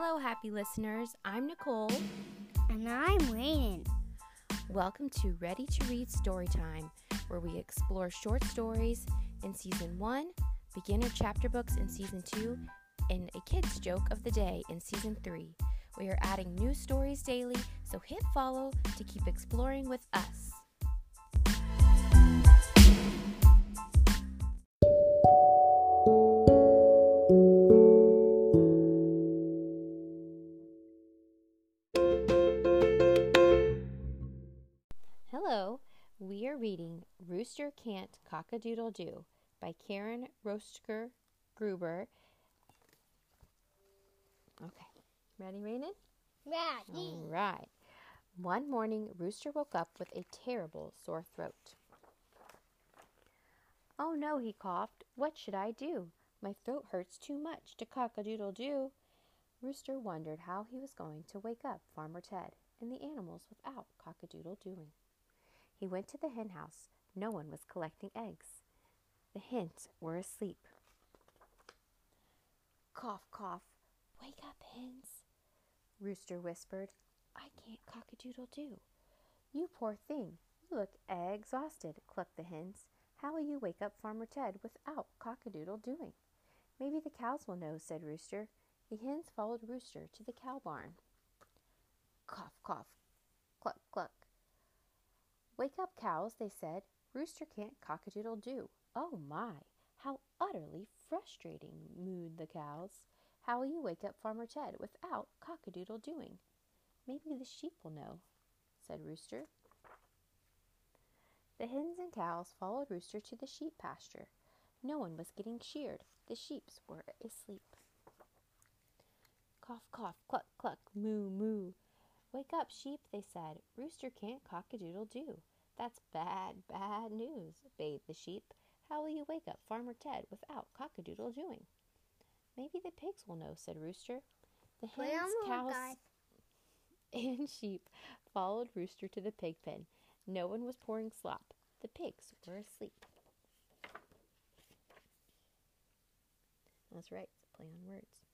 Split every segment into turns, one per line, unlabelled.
Hello, happy listeners. I'm Nicole.
And I'm Rainen.
Welcome to Ready to Read Storytime, where we explore short stories in Season 1, beginner chapter books in Season 2, and a kid's joke of the day in Season 3. We are adding new stories daily, so hit follow to keep exploring with us. Reading Rooster Can't Cock-a-Doodle Doo by Karen Rostoker Gruber. Okay, ready, Rainen?
Ready.
All right. One morning, Rooster woke up with a terrible sore throat. Oh no, he coughed. What should I do? My throat hurts too much to cock a doodle doo. Rooster wondered how he was going to wake up Farmer Ted and the animals without cock a doodle dooing. He went to the hen house. No one was collecting eggs. The hens were asleep. Cough, cough. Wake up, hens. Rooster whispered. I can't cock a doodle doo. You poor thing. You look exhausted, clucked the hens. How will you wake up Farmer Ted without cock a doodle doing? Maybe the cows will know, said Rooster. The hens followed Rooster to the cow barn. Cough, cough. Wake up, cows, they said. Rooster can't cock a doodle doo. Oh my, how utterly frustrating, mooed the cows. How will you wake up Farmer Ted without cock a doodle doing? Maybe the sheep will know, said Rooster. The hens and cows followed Rooster to the sheep pasture. No one was getting sheared. The sheeps were asleep. Cough, cough, cluck, cluck, moo, moo. Wake up, sheep, they said. Rooster can't cock a doodle doo. That's bad, bad news, bayed the sheep. How will you wake up Farmer Ted without cock a doodle doing? Maybe the pigs will know, said Rooster. The hens, cows, and sheep followed Rooster to the pig pen. No one was pouring slop. The pigs were asleep. That's right, it's a play on words.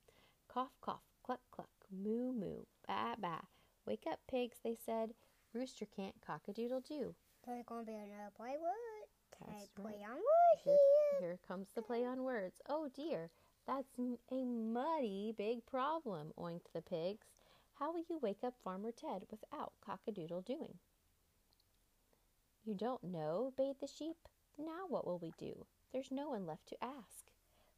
Cough, cough, cluck, cluck, moo, moo, ba, ba. Wake up, pigs, they said. Rooster can't cock a doodle doo.
There's gonna be another play word.
That's
I play on word
Here,
here.
comes the play on words. Oh dear, that's a muddy big problem, oinked the pigs. How will you wake up Farmer Ted without cock-a-doodle doing? You don't know, bayed the sheep. Now what will we do? There's no one left to ask.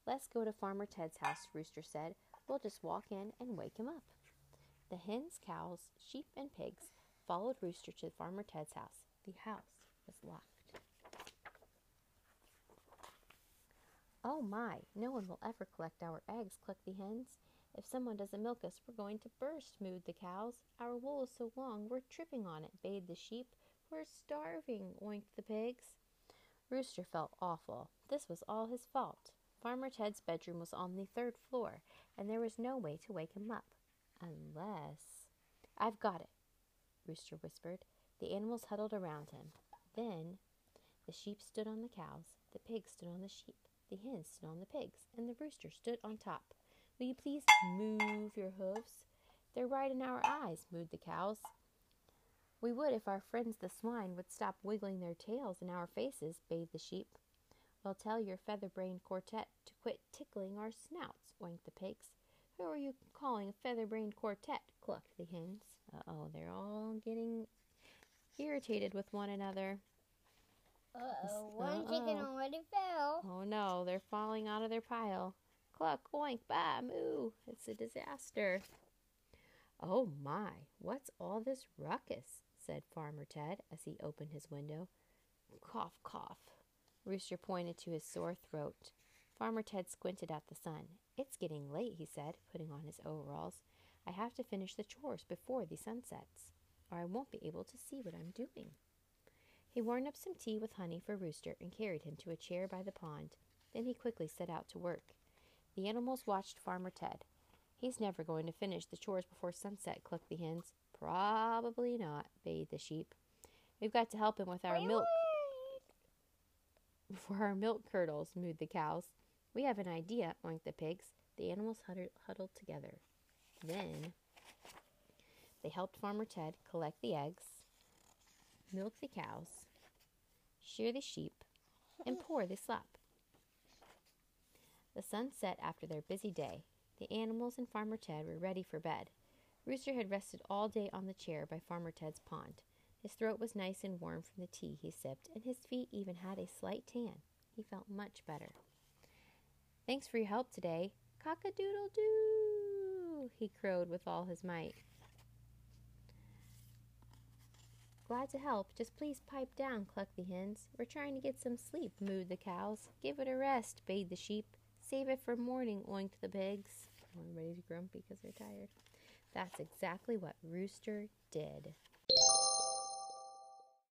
Let's go to Farmer Ted's house, Rooster said. We'll just walk in and wake him up. The hens, cows, sheep, and pigs followed Rooster to Farmer Ted's house. The house was locked. Oh my, no one will ever collect our eggs, clucked the hens. If someone doesn't milk us, we're going to burst, mooed the cows. Our wool is so long, we're tripping on it, bayed the sheep. We're starving, oinked the pigs. Rooster felt awful. This was all his fault. Farmer Ted's bedroom was on the third floor, and there was no way to wake him up. Unless. I've got it, Rooster whispered. The animals huddled around him. Then the sheep stood on the cows, the pigs stood on the sheep, the hens stood on the pigs, and the rooster stood on top. Will you please move your hoofs? They're right in our eyes, mooed the cows. We would if our friends the swine would stop wiggling their tails in our faces, bayed the sheep. Well, tell your feather-brained quartet to quit tickling our snouts, oinked the pigs. Who are you calling a feather-brained quartet? clucked the hens. Uh-oh, they're all getting irritated with one another.
Uh-oh, one chicken
Uh-oh.
already fell.
Oh no, they're falling out of their pile. Cluck, oink, ba, moo. It's a disaster. Oh my, what's all this ruckus? said Farmer Ted as he opened his window. Cough, cough. Rooster pointed to his sore throat. Farmer Ted squinted at the sun. It's getting late, he said, putting on his overalls. I have to finish the chores before the sun sets, or I won't be able to see what I'm doing. He warmed up some tea with honey for Rooster and carried him to a chair by the pond. Then he quickly set out to work. The animals watched Farmer Ted. He's never going to finish the chores before sunset, clucked the hens. Probably not, bayed the sheep. We've got to help him with our milk for our milk curdles, mooed the cows. We have an idea, oinked the pigs. The animals huddled, huddled together. Then they helped Farmer Ted collect the eggs, milk the cows, shear the sheep, and pour the slop. The sun set after their busy day. The animals and Farmer Ted were ready for bed. Rooster had rested all day on the chair by Farmer Ted's pond. His throat was nice and warm from the tea he sipped, and his feet even had a slight tan. He felt much better. Thanks for your help today. Cock a doodle doo, he crowed with all his might. Glad to help. Just please pipe down, clucked the hens. We're trying to get some sleep, mooed the cows. Give it a rest, bayed the sheep. Save it for morning, oinked the pigs. Everybody's grumpy because they're tired. That's exactly what Rooster did.